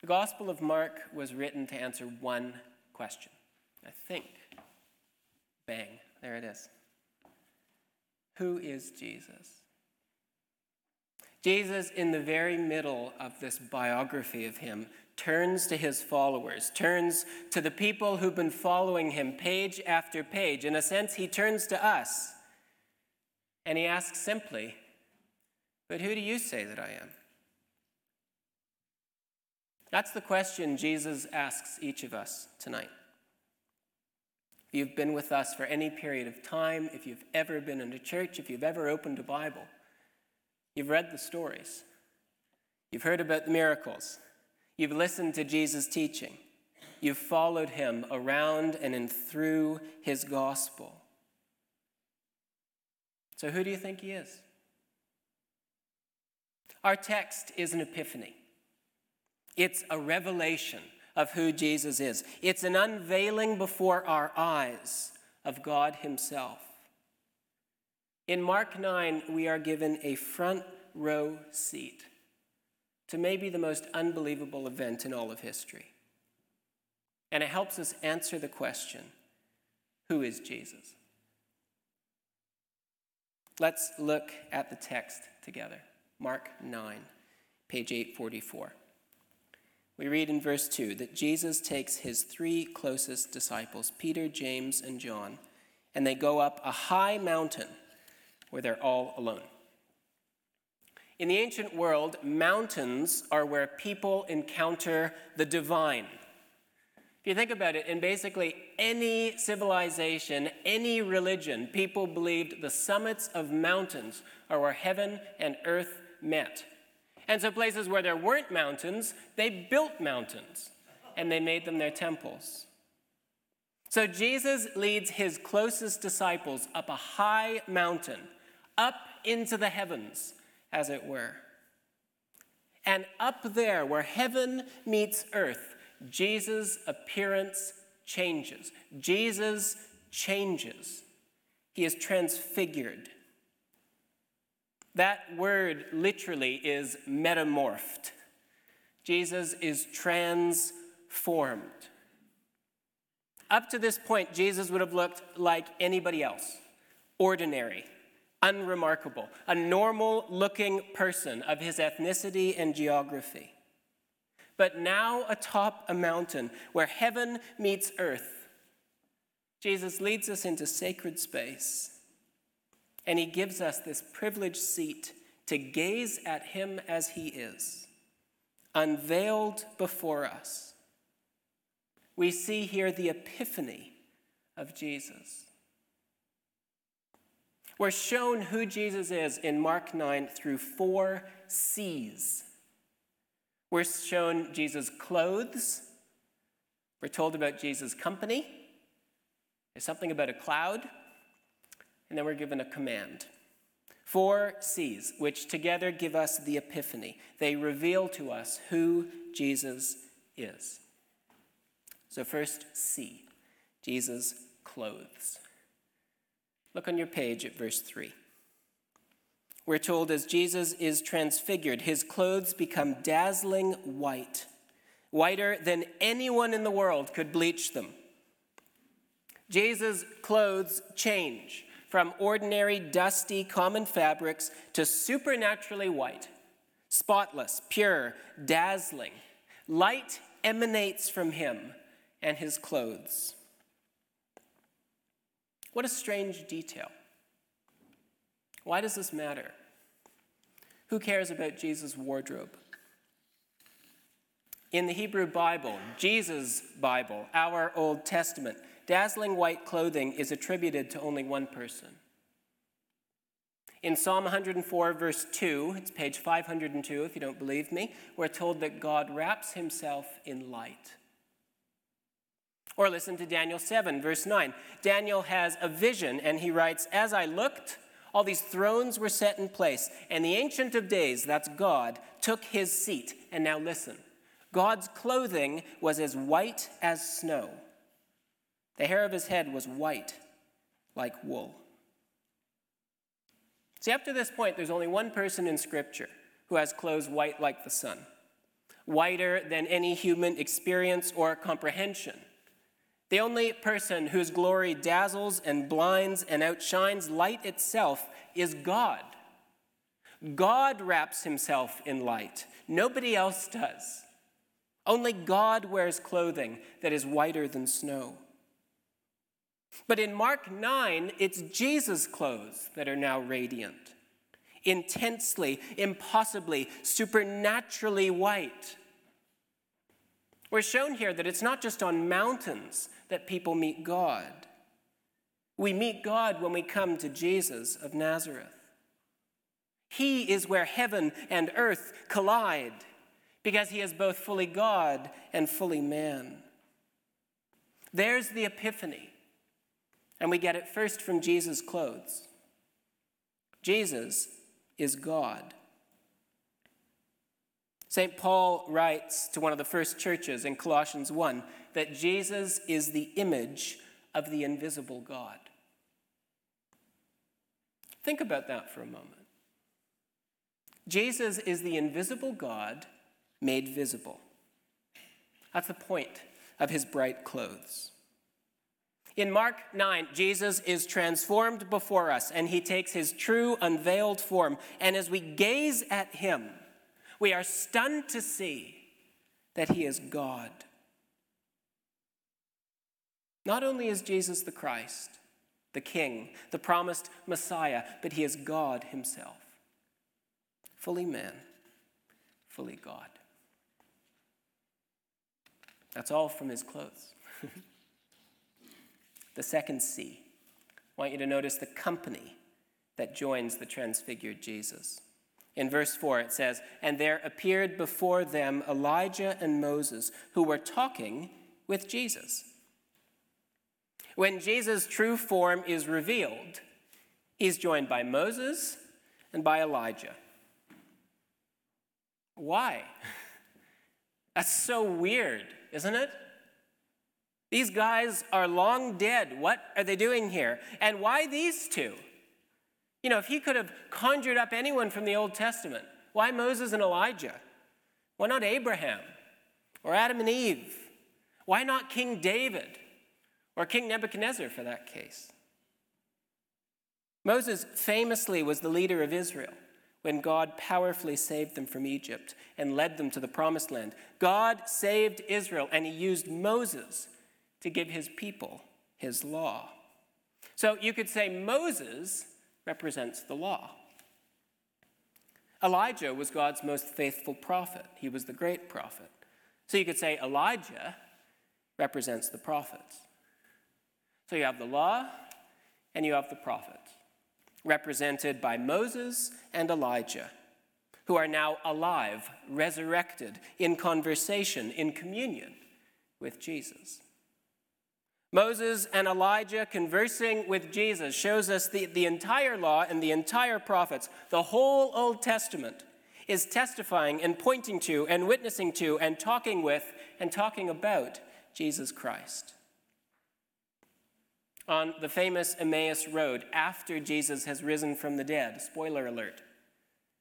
The Gospel of Mark was written to answer one question. I think. Bang, there it is. Who is Jesus? Jesus, in the very middle of this biography of him, turns to his followers, turns to the people who've been following him page after page. In a sense, he turns to us and he asks simply, But who do you say that I am? That's the question Jesus asks each of us tonight. If you've been with us for any period of time, if you've ever been in a church, if you've ever opened a Bible, you've read the stories, you've heard about the miracles, you've listened to Jesus' teaching, you've followed him around and in through his gospel. So, who do you think he is? Our text is an epiphany. It's a revelation of who Jesus is, it's an unveiling before our eyes of God Himself. In Mark 9, we are given a front row seat to maybe the most unbelievable event in all of history. And it helps us answer the question who is Jesus? Let's look at the text together. Mark 9, page 844. We read in verse 2 that Jesus takes his three closest disciples, Peter, James, and John, and they go up a high mountain where they're all alone. In the ancient world, mountains are where people encounter the divine. If you think about it, in basically any civilization, any religion, people believed the summits of mountains are where heaven and earth met. And so, places where there weren't mountains, they built mountains and they made them their temples. So, Jesus leads his closest disciples up a high mountain, up into the heavens, as it were. And up there, where heaven meets earth, Jesus' appearance changes. Jesus changes. He is transfigured. That word literally is metamorphed. Jesus is transformed. Up to this point, Jesus would have looked like anybody else ordinary, unremarkable, a normal looking person of his ethnicity and geography. But now, atop a mountain where heaven meets earth, Jesus leads us into sacred space and he gives us this privileged seat to gaze at him as he is, unveiled before us. We see here the epiphany of Jesus. We're shown who Jesus is in Mark 9 through four C's. We're shown Jesus' clothes. We're told about Jesus' company. There's something about a cloud and then we're given a command. Four C's, which together give us the epiphany. They reveal to us who Jesus is. So, first, C, Jesus' clothes. Look on your page at verse 3. We're told as Jesus is transfigured, his clothes become dazzling white, whiter than anyone in the world could bleach them. Jesus' clothes change from ordinary, dusty, common fabrics to supernaturally white, spotless, pure, dazzling. Light emanates from him and his clothes. What a strange detail. Why does this matter? Who cares about Jesus' wardrobe? In the Hebrew Bible, Jesus' Bible, our Old Testament, dazzling white clothing is attributed to only one person. In Psalm 104, verse 2, it's page 502 if you don't believe me, we're told that God wraps himself in light. Or listen to Daniel 7, verse 9. Daniel has a vision and he writes, As I looked, all these thrones were set in place, and the Ancient of Days, that's God, took his seat. And now listen God's clothing was as white as snow the hair of his head was white like wool. See, up to this point, there's only one person in Scripture who has clothes white like the sun. whiter than any human experience or comprehension. The only person whose glory dazzles and blinds and outshines light itself is God. God wraps himself in light. Nobody else does. Only God wears clothing that is whiter than snow. But in Mark 9, it's Jesus' clothes that are now radiant, intensely, impossibly, supernaturally white. We're shown here that it's not just on mountains that people meet God. We meet God when we come to Jesus of Nazareth. He is where heaven and earth collide because he is both fully God and fully man. There's the epiphany, and we get it first from Jesus' clothes. Jesus is God. St. Paul writes to one of the first churches in Colossians 1 that Jesus is the image of the invisible God. Think about that for a moment. Jesus is the invisible God made visible. That's the point of his bright clothes. In Mark 9, Jesus is transformed before us and he takes his true unveiled form. And as we gaze at him, we are stunned to see that he is God. Not only is Jesus the Christ, the King, the promised Messiah, but he is God himself, fully man, fully God. That's all from his clothes. the second C. I want you to notice the company that joins the transfigured Jesus. In verse 4, it says, And there appeared before them Elijah and Moses, who were talking with Jesus. When Jesus' true form is revealed, he's joined by Moses and by Elijah. Why? That's so weird isn't it? These guys are long dead. What are they doing here? And why these two? You know, if he could have conjured up anyone from the Old Testament, why Moses and Elijah? Why not Abraham or Adam and Eve? Why not King David or King Nebuchadnezzar for that case? Moses famously was the leader of Israel when God powerfully saved them from Egypt and led them to the promised land. God saved Israel, and he used Moses to give his people his law. So you could say Moses represents the law. Elijah was God's most faithful prophet, he was the great prophet. So you could say Elijah represents the prophets. So you have the law and you have the prophets represented by Moses and Elijah, who are now alive, resurrected, in conversation, in communion with Jesus. Moses and Elijah conversing with Jesus shows us the, the entire law and the entire prophets, the whole Old Testament is testifying and pointing to and witnessing to and talking with and talking about Jesus Christ on the famous Emmaus Road after Jesus has risen from the dead. Spoiler alert.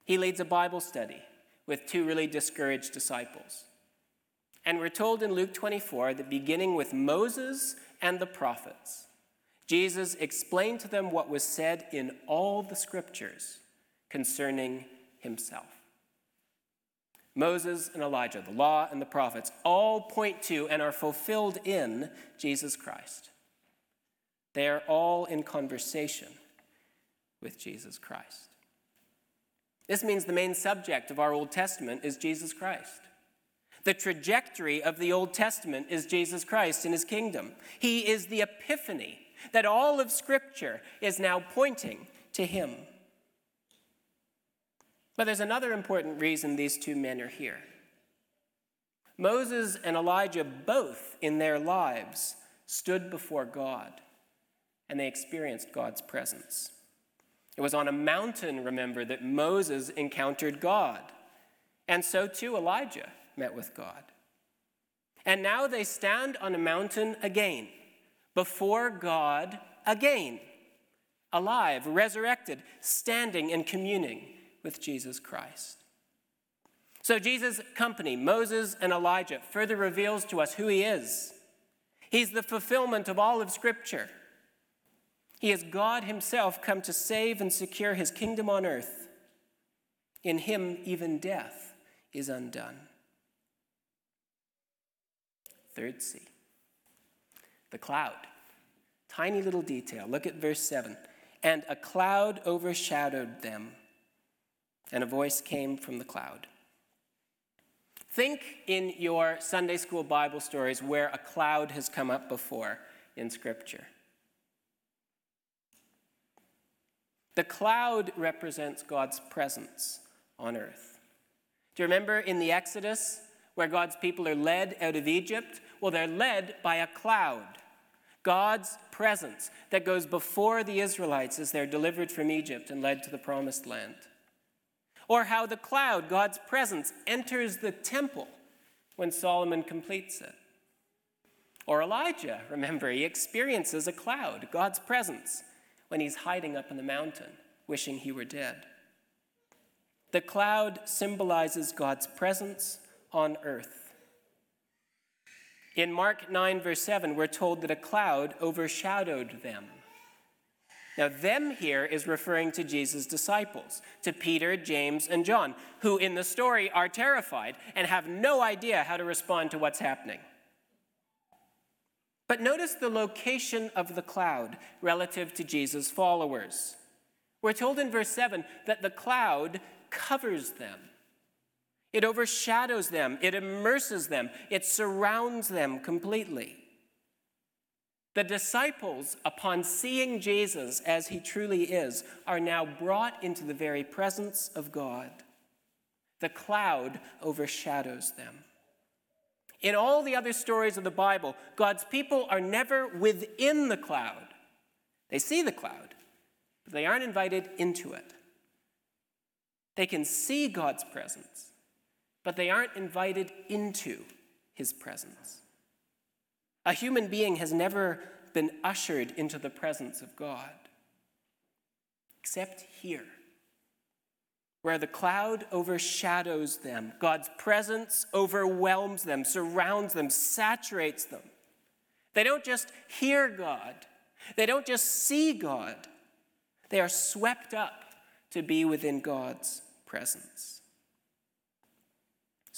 He leads a Bible study with two really discouraged disciples. And we're told in Luke 24 that beginning with Moses and the prophets, Jesus explained to them what was said in all the scriptures concerning himself. Moses and Elijah, the law and the prophets, all point to and are fulfilled in Jesus Christ. They are all in conversation with Jesus Christ. This means the main subject of our Old Testament is Jesus Christ. The trajectory of the Old Testament is Jesus Christ and his kingdom. He is the epiphany that all of Scripture is now pointing to him. But there's another important reason these two men are here. Moses and Elijah both in their lives stood before God and they experienced God's presence. It was on a mountain, remember, that Moses encountered God. And so too Elijah met with God. And now they stand on a mountain again, before God again, alive, resurrected, standing and communing with Jesus Christ. So, Jesus' company, Moses and Elijah, further reveals to us who he is. He's the fulfillment of all of Scripture. He is God Himself come to save and secure His kingdom on earth. In Him, even death is undone. Third C, the cloud. Tiny little detail. Look at verse 7. And a cloud overshadowed them, and a voice came from the cloud. Think in your Sunday school Bible stories where a cloud has come up before in Scripture. The cloud represents God's presence on earth. Do you remember in the Exodus where God's people are led out of Egypt? Well, they're led by a cloud. God's presence that goes before the Israelites as they're delivered from Egypt and led to the promised land. Or how the cloud, God's presence, enters the temple when Solomon completes it. Or Elijah, remember, he experiences a cloud, God's presence, when he's hiding up in the mountain, wishing he were dead. The cloud symbolizes God's presence on earth. In Mark 9, verse 7, we're told that a cloud overshadowed them. Now, them here is referring to Jesus' disciples, to Peter, James, and John, who in the story are terrified and have no idea how to respond to what's happening. But notice the location of the cloud relative to Jesus' followers. We're told in verse 7 that the cloud covers them. It overshadows them, it immerses them, it surrounds them completely. The disciples, upon seeing Jesus as he truly is, are now brought into the very presence of God. The cloud overshadows them. In all the other stories of the Bible, God's people are never within the cloud. They see the cloud, but they aren't invited into it. They can see God's presence, but they aren't invited into his presence. A human being has never been ushered into the presence of God, except here, where the cloud overshadows them. God's presence overwhelms them, surrounds them, saturates them. They don't just hear God, they don't just see God, they are swept up to be within God's presence.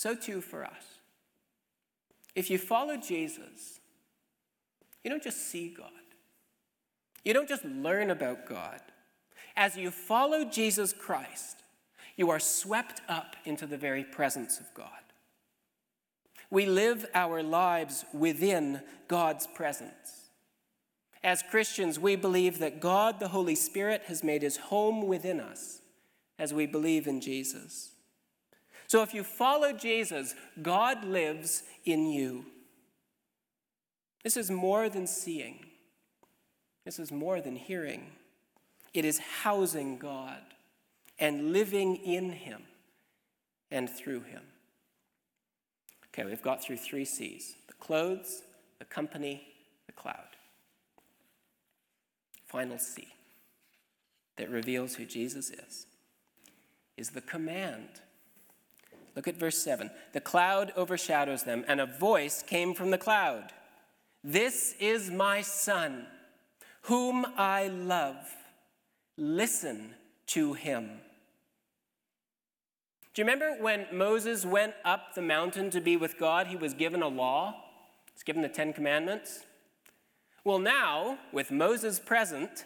So, too, for us. If you follow Jesus, you don't just see God, you don't just learn about God. As you follow Jesus Christ, you are swept up into the very presence of God. We live our lives within God's presence. As Christians, we believe that God, the Holy Spirit, has made his home within us as we believe in Jesus. So if you follow Jesus, God lives in you. This is more than seeing, this is more than hearing. It is housing God and living in Him and through Him. Okay, we've got through three C's the clothes, the company, the cloud. Final C that reveals who Jesus is is the command. Look at verse 7. The cloud overshadows them, and a voice came from the cloud. This is my son, whom I love. Listen to him. Do you remember when Moses went up the mountain to be with God? He was given a law, he's given the Ten Commandments. Well, now, with Moses present,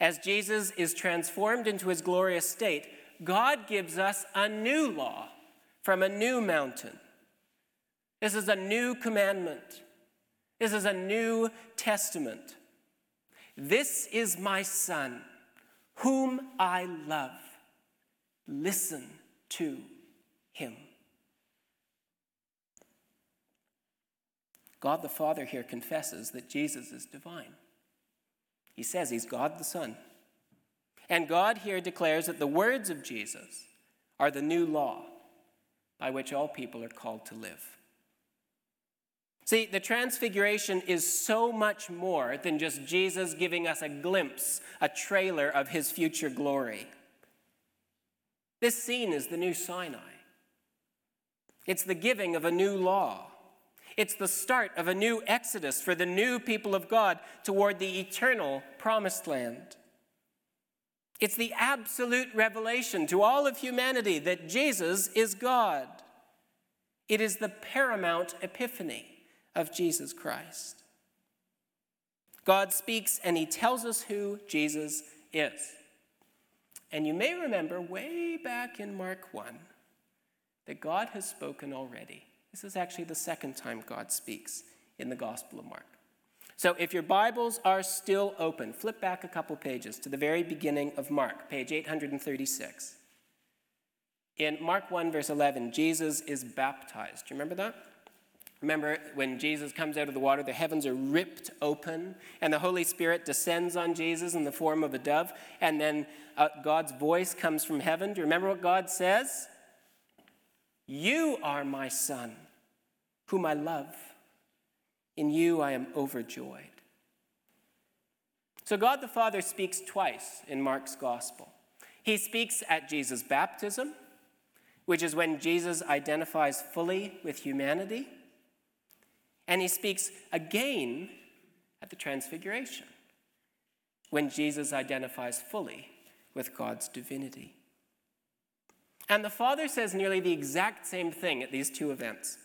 as Jesus is transformed into his glorious state, God gives us a new law from a new mountain. This is a new commandment. This is a new testament. This is my son, whom I love. Listen to him. God the Father here confesses that Jesus is divine. He says he's God the Son. And God here declares that the words of Jesus are the new law by which all people are called to live. See, the transfiguration is so much more than just Jesus giving us a glimpse, a trailer of his future glory. This scene is the new Sinai. It's the giving of a new law. It's the start of a new exodus for the new people of God toward the eternal promised land. It's the absolute revelation to all of humanity that Jesus is God. It is the paramount epiphany of Jesus Christ. God speaks and he tells us who Jesus is. And you may remember way back in Mark 1 that God has spoken already. This is actually the second time God speaks in the Gospel of Mark. So if your Bibles are still open, flip back a couple pages to the very beginning of Mark, page 836. In Mark 1, verse 11, Jesus is baptized. Do you remember that? Remember when Jesus comes out of the water, the heavens are ripped open, and the Holy Spirit descends on Jesus in the form of a dove, and then uh, God's voice comes from heaven. Do you remember what God says? You are my son, whom I love. In you I am overjoyed. So God the Father speaks twice in Mark's gospel. He speaks at Jesus' baptism, which is when Jesus identifies fully with humanity. And he speaks again at the Transfiguration, when Jesus identifies fully with God's divinity. And the Father says nearly the exact same thing at these two events.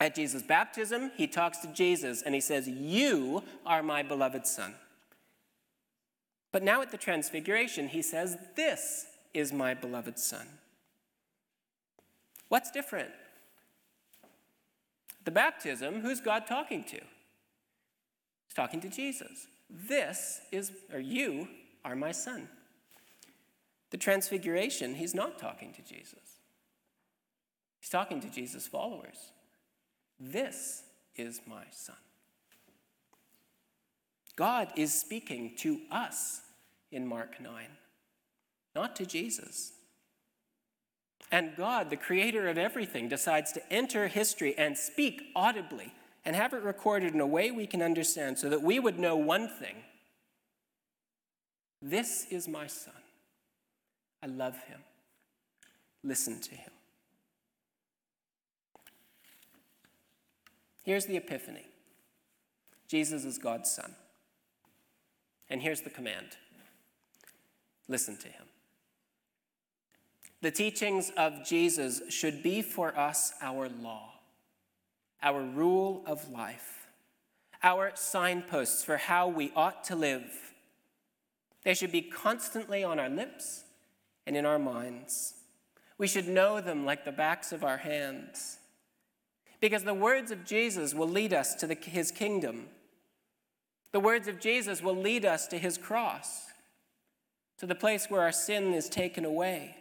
At Jesus' baptism, he talks to Jesus and he says, You are my beloved Son. But now at the Transfiguration, he says, This is my beloved Son. What's different? The baptism, who's God talking to? He's talking to Jesus. This is, or you are my son. The transfiguration, he's not talking to Jesus. He's talking to Jesus' followers. This is my son. God is speaking to us in Mark 9, not to Jesus. And God, the creator of everything, decides to enter history and speak audibly and have it recorded in a way we can understand so that we would know one thing This is my son. I love him. Listen to him. Here's the epiphany Jesus is God's son. And here's the command listen to him. The teachings of Jesus should be for us our law, our rule of life, our signposts for how we ought to live. They should be constantly on our lips and in our minds. We should know them like the backs of our hands. Because the words of Jesus will lead us to the, his kingdom. The words of Jesus will lead us to his cross, to the place where our sin is taken away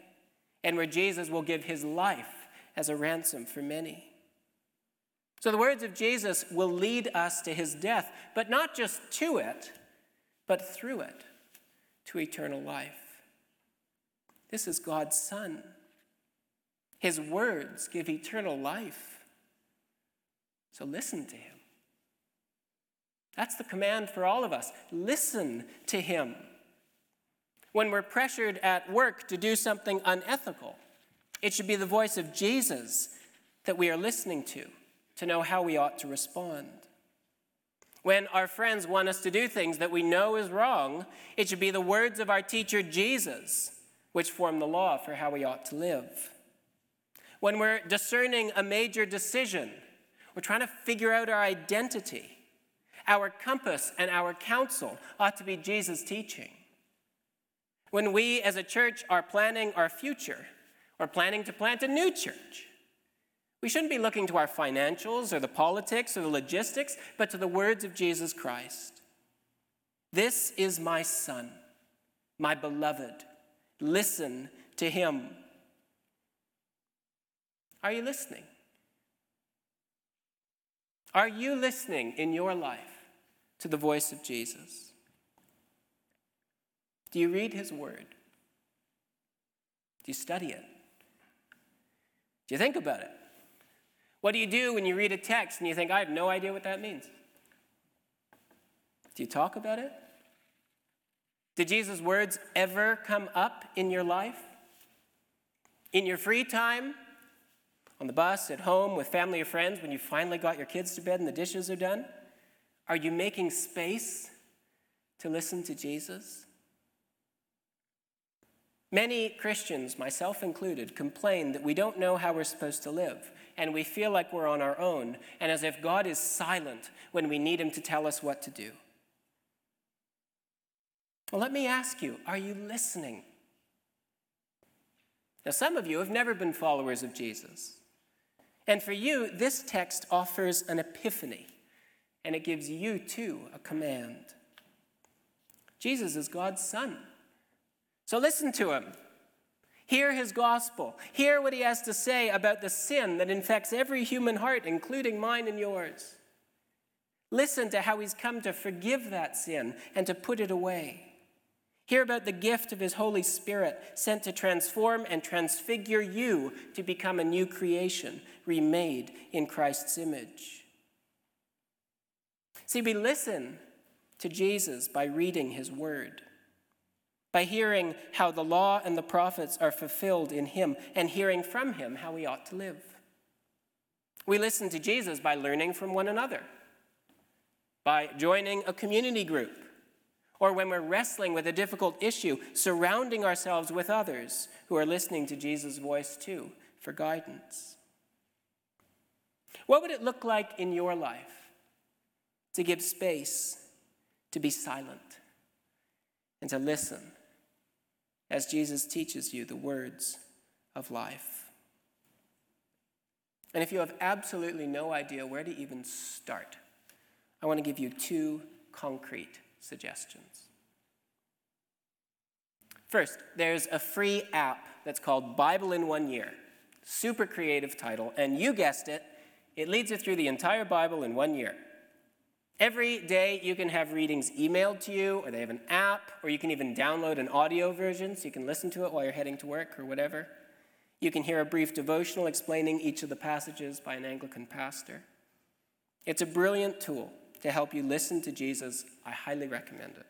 and where Jesus will give his life as a ransom for many. So the words of Jesus will lead us to his death, but not just to it, but through it to eternal life. This is God's Son. His words give eternal life. So listen to him. That's the command for all of us. Listen to him when we're pressured at work to do something unethical. It should be the voice of Jesus that we are listening to to know how we ought to respond. When our friends want us to do things that we know is wrong, it should be the words of our teacher Jesus which form the law for how we ought to live. When we're discerning a major decision, we're trying to figure out our identity. Our compass and our counsel ought to be Jesus' teaching. When we as a church are planning our future or planning to plant a new church, we shouldn't be looking to our financials or the politics or the logistics, but to the words of Jesus Christ. This is my son, my beloved. Listen to him. Are you listening? Are you listening in your life to the voice of Jesus? Do you read his word? Do you study it? Do you think about it? What do you do when you read a text and you think, I have no idea what that means? Do you talk about it? Did Jesus' words ever come up in your life? In your free time? On the bus, at home, with family or friends, when you finally got your kids to bed and the dishes are done? Are you making space to listen to Jesus? Many Christians, myself included, complain that we don't know how we're supposed to live, and we feel like we're on our own, and as if God is silent when we need Him to tell us what to do. Well, let me ask you are you listening? Now, some of you have never been followers of Jesus. And for you, this text offers an epiphany, and it gives you too a command. Jesus is God's Son. So listen to him. Hear his gospel. Hear what he has to say about the sin that infects every human heart, including mine and yours. Listen to how he's come to forgive that sin and to put it away. Hear about the gift of His Holy Spirit sent to transform and transfigure you to become a new creation, remade in Christ's image. See, we listen to Jesus by reading His Word, by hearing how the law and the prophets are fulfilled in Him, and hearing from Him how we ought to live. We listen to Jesus by learning from one another, by joining a community group or when we're wrestling with a difficult issue, surrounding ourselves with others who are listening to Jesus' voice too for guidance. What would it look like in your life to give space, to be silent, and to listen as Jesus teaches you the words of life? And if you have absolutely no idea where to even start, I want to give you two concrete suggestions. First, there's a free app that's called Bible in One Year. Super creative title, and you guessed it, it leads you through the entire Bible in one year. Every day you can have readings emailed to you, or they have an app, or you can even download an audio version so you can listen to it while you're heading to work or whatever. You can hear a brief devotional explaining each of the passages by an Anglican pastor. It's a brilliant tool to help you listen to Jesus, I highly recommend it.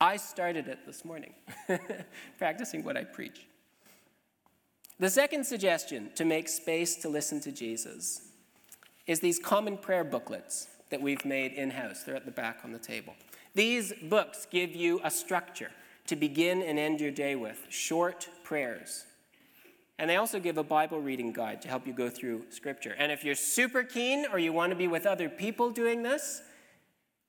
I started it this morning, practicing what I preach. The second suggestion to make space to listen to Jesus is these common prayer booklets that we've made in house. They're at the back on the table. These books give you a structure to begin and end your day with, short prayers and they also give a Bible reading guide to help you go through Scripture. And if you're super keen or you want to be with other people doing this,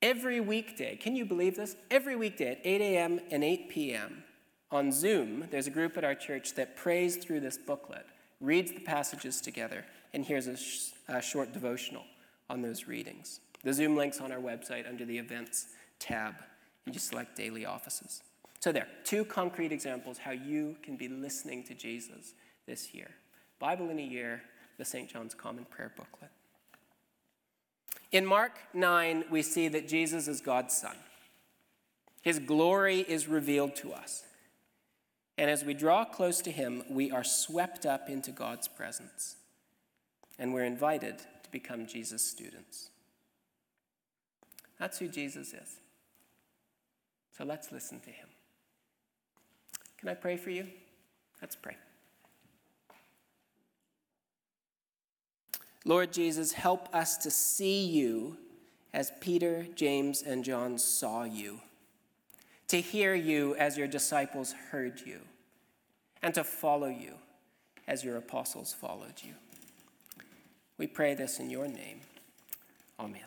every weekday, can you believe this? Every weekday at 8 a.m. and 8 p.m. on Zoom, there's a group at our church that prays through this booklet, reads the passages together, and here's a, sh- a short devotional on those readings. The Zoom link's on our website under the Events tab, and you select Daily Offices. So, there, two concrete examples how you can be listening to Jesus this year. Bible in a Year, the St. John's Common Prayer Booklet. In Mark 9, we see that Jesus is God's Son. His glory is revealed to us. And as we draw close to Him, we are swept up into God's presence. And we're invited to become Jesus' students. That's who Jesus is. So let's listen to Him. Can I pray for you? Let's pray. Lord Jesus, help us to see you as Peter, James, and John saw you, to hear you as your disciples heard you, and to follow you as your apostles followed you. We pray this in your name. Amen.